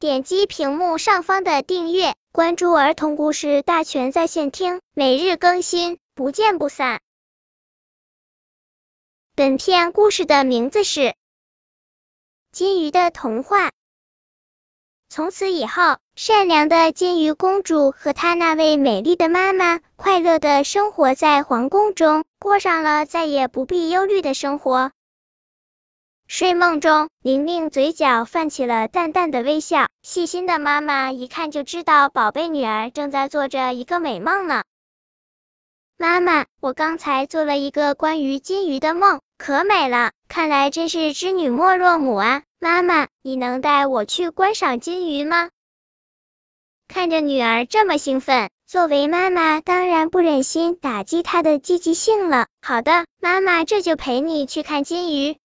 点击屏幕上方的订阅，关注儿童故事大全在线听，每日更新，不见不散。本片故事的名字是《金鱼的童话》。从此以后，善良的金鱼公主和她那位美丽的妈妈快乐的生活在皇宫中，过上了再也不必忧虑的生活。睡梦中，玲玲嘴角泛起了淡淡的微笑。细心的妈妈一看就知道，宝贝女儿正在做着一个美梦呢。妈妈，我刚才做了一个关于金鱼的梦，可美了，看来真是织女莫若母啊！妈妈，你能带我去观赏金鱼吗？看着女儿这么兴奋，作为妈妈当然不忍心打击她的积极性了。好的，妈妈这就陪你去看金鱼。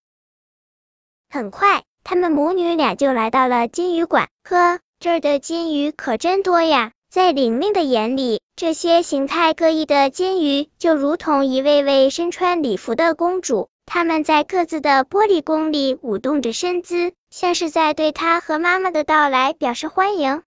很快，他们母女俩就来到了金鱼馆。呵，这儿的金鱼可真多呀！在玲玲的眼里，这些形态各异的金鱼就如同一位位身穿礼服的公主，她们在各自的玻璃宫里舞动着身姿，像是在对她和妈妈的到来表示欢迎。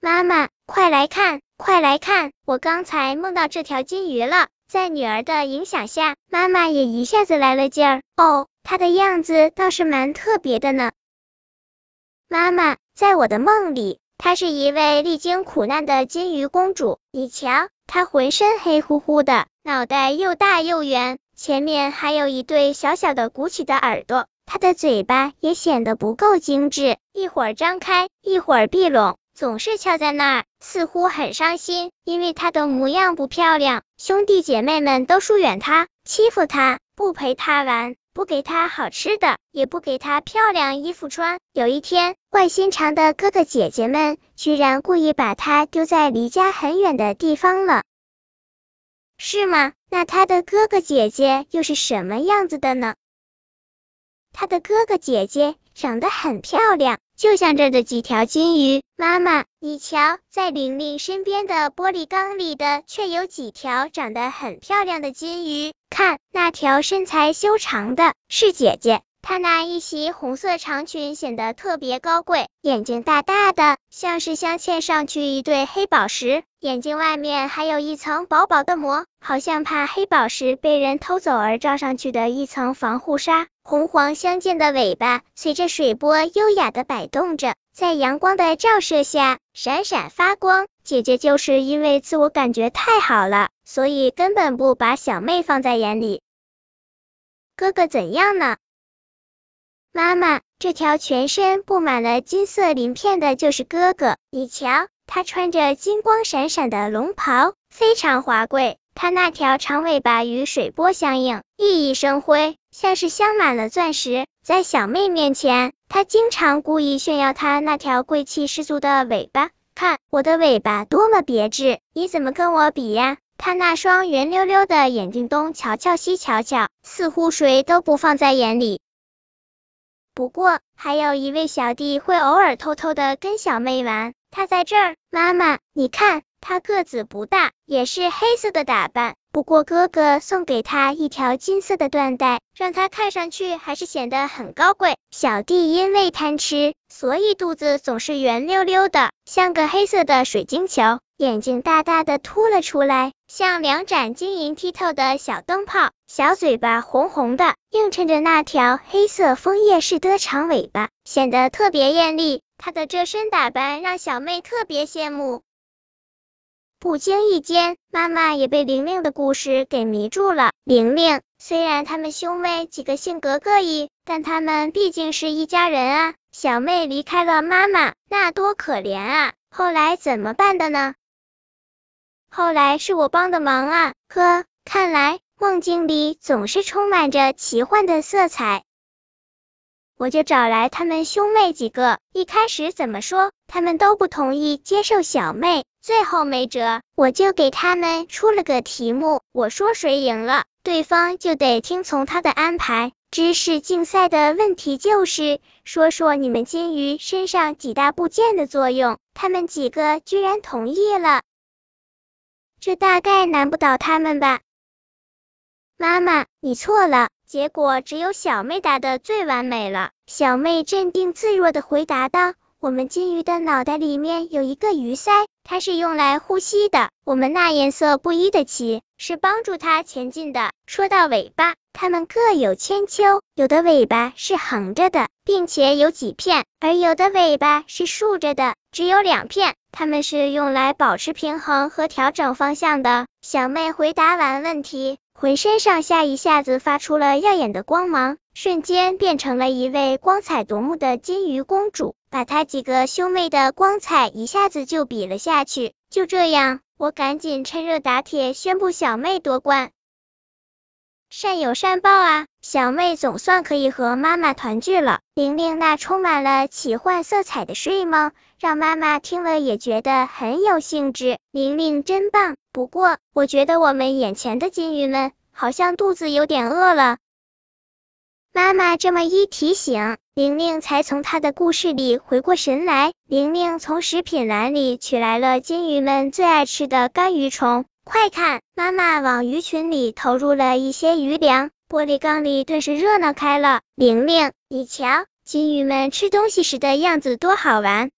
妈妈，快来看，快来看！我刚才梦到这条金鱼了。在女儿的影响下，妈妈也一下子来了劲儿。哦。她的样子倒是蛮特别的呢。妈妈，在我的梦里，她是一位历经苦难的金鱼公主。你瞧，她浑身黑乎乎的，脑袋又大又圆，前面还有一对小小的鼓起的耳朵。她的嘴巴也显得不够精致，一会儿张开，一会儿闭拢，总是翘在那儿，似乎很伤心，因为她的模样不漂亮。兄弟姐妹们都疏远她，欺负她，不陪她玩。不给他好吃的，也不给他漂亮衣服穿。有一天，坏心肠的哥哥姐姐们居然故意把他丢在离家很远的地方了，是吗？那他的哥哥姐姐又是什么样子的呢？他的哥哥姐姐长得很漂亮。就像这的几条金鱼，妈妈，你瞧，在玲玲身边的玻璃缸里的，却有几条长得很漂亮的金鱼。看，那条身材修长的是姐姐，她那一袭红色长裙显得特别高贵，眼睛大大的，像是镶嵌上去一对黑宝石，眼睛外面还有一层薄薄的膜，好像怕黑宝石被人偷走而罩上去的一层防护纱。红黄相间的尾巴随着水波优雅的摆动着，在阳光的照射下闪闪发光。姐姐就是因为自我感觉太好了，所以根本不把小妹放在眼里。哥哥怎样呢？妈妈，这条全身布满了金色鳞片的就是哥哥，你瞧，他穿着金光闪闪的龙袍，非常华贵。他那条长尾巴与水波相映，熠熠生辉，像是镶满了钻石。在小妹面前，他经常故意炫耀他那条贵气十足的尾巴。看我的尾巴多么别致，你怎么跟我比呀？他那双圆溜溜的眼睛东瞧瞧西瞧瞧，似乎谁都不放在眼里。不过，还有一位小弟会偶尔偷偷的跟小妹玩，他在这儿。妈妈，你看。他个子不大，也是黑色的打扮。不过哥哥送给他一条金色的缎带，让他看上去还是显得很高贵。小弟因为贪吃，所以肚子总是圆溜溜的，像个黑色的水晶球，眼睛大大的凸了出来，像两盏晶莹剔透的小灯泡。小嘴巴红红的，映衬着那条黑色枫叶似的长尾巴，显得特别艳丽。他的这身打扮让小妹特别羡慕。不经意间，妈妈也被玲玲的故事给迷住了。玲玲，虽然他们兄妹几个性格各异，但他们毕竟是一家人啊。小妹离开了妈妈，那多可怜啊！后来怎么办的呢？后来是我帮的忙啊。呵，看来梦境里总是充满着奇幻的色彩。我就找来他们兄妹几个，一开始怎么说，他们都不同意接受小妹。最后没辙，我就给他们出了个题目，我说谁赢了，对方就得听从他的安排。知识竞赛的问题就是说说你们金鱼身上几大部件的作用。他们几个居然同意了，这大概难不倒他们吧？妈妈，你错了。结果只有小妹答的最完美了。小妹镇定自若的回答道：“我们金鱼的脑袋里面有一个鱼鳃，它是用来呼吸的。我们那颜色不一的鳍是帮助它前进的。说到尾巴，它们各有千秋，有的尾巴是横着的，并且有几片，而有的尾巴是竖着的，只有两片。它们是用来保持平衡和调整方向的。小妹回答完问题，浑身上下一下子发出了耀眼的光芒，瞬间变成了一位光彩夺目的金鱼公主。把他几个兄妹的光彩一下子就比了下去。就这样，我赶紧趁热打铁宣布小妹夺冠。善有善报啊，小妹总算可以和妈妈团聚了。玲玲那充满了奇幻色彩的睡梦，让妈妈听了也觉得很有兴致。玲玲真棒，不过我觉得我们眼前的金鱼们好像肚子有点饿了。妈妈这么一提醒，玲玲才从她的故事里回过神来。玲玲从食品篮里取来了金鱼们最爱吃的干鱼虫，快看，妈妈往鱼群里投入了一些鱼粮，玻璃缸里顿时热闹开了。玲玲，你瞧，金鱼们吃东西时的样子多好玩！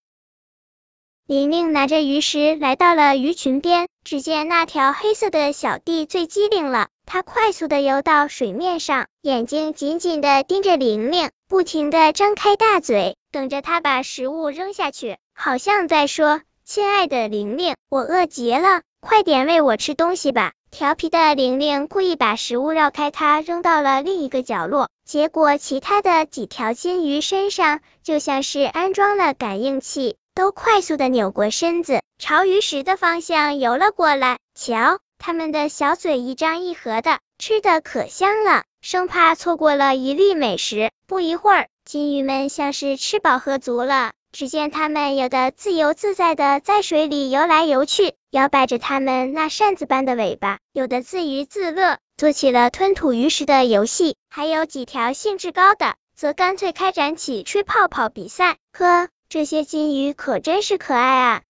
玲玲拿着鱼食来到了鱼群边，只见那条黑色的小弟最机灵了。它快速的游到水面上，眼睛紧紧的盯着玲玲，不停的张开大嘴，等着它把食物扔下去，好像在说：“亲爱的玲玲，我饿极了，快点喂我吃东西吧。”调皮的玲玲故意把食物绕开它，扔到了另一个角落，结果其他的几条金鱼身上就像是安装了感应器，都快速的扭过身子，朝鱼食的方向游了过来。瞧。他们的小嘴一张一合的，吃的可香了，生怕错过了一粒美食。不一会儿，金鱼们像是吃饱喝足了，只见它们有的自由自在的在水里游来游去，摇摆着它们那扇子般的尾巴；有的自娱自乐，做起了吞吐鱼食的游戏；还有几条兴致高的，则干脆开展起吹泡泡比赛。呵，这些金鱼可真是可爱啊！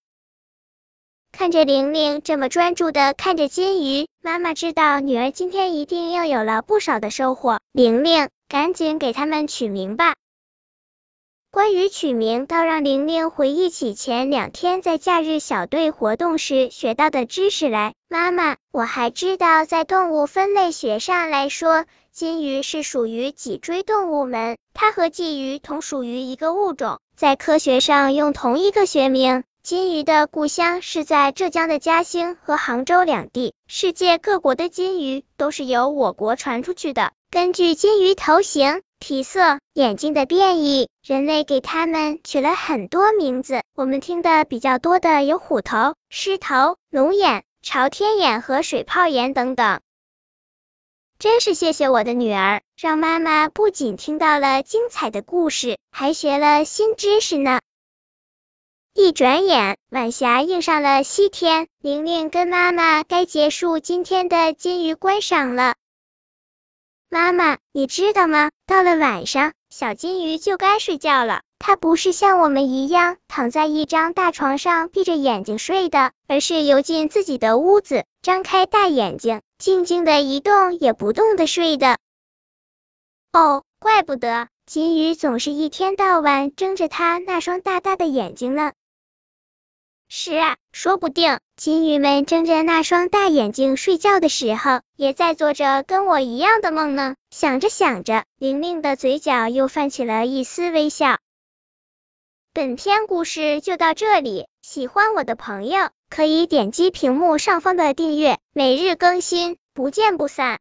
看着玲玲这么专注的看着金鱼，妈妈知道女儿今天一定又有了不少的收获。玲玲，赶紧给他们取名吧。关于取名，倒让玲玲回忆起前两天在假日小队活动时学到的知识来。妈妈，我还知道，在动物分类学上来说，金鱼是属于脊椎动物门，它和鲫鱼同属于一个物种，在科学上用同一个学名。金鱼的故乡是在浙江的嘉兴和杭州两地，世界各国的金鱼都是由我国传出去的。根据金鱼头型、体色、眼睛的变异，人类给它们取了很多名字。我们听的比较多的有虎头、狮头、龙眼、朝天眼和水泡眼等等。真是谢谢我的女儿，让妈妈不仅听到了精彩的故事，还学了新知识呢。一转眼，晚霞映上了西天，玲玲跟妈妈该结束今天的金鱼观赏了。妈妈，你知道吗？到了晚上，小金鱼就该睡觉了。它不是像我们一样躺在一张大床上闭着眼睛睡的，而是游进自己的屋子，张开大眼睛，静静的一动也不动的睡的。哦，怪不得金鱼总是一天到晚睁着它那双大大的眼睛呢。是啊，说不定金鱼们睁着那双大眼睛睡觉的时候，也在做着跟我一样的梦呢。想着想着，玲玲的嘴角又泛起了一丝微笑。本篇故事就到这里，喜欢我的朋友可以点击屏幕上方的订阅，每日更新，不见不散。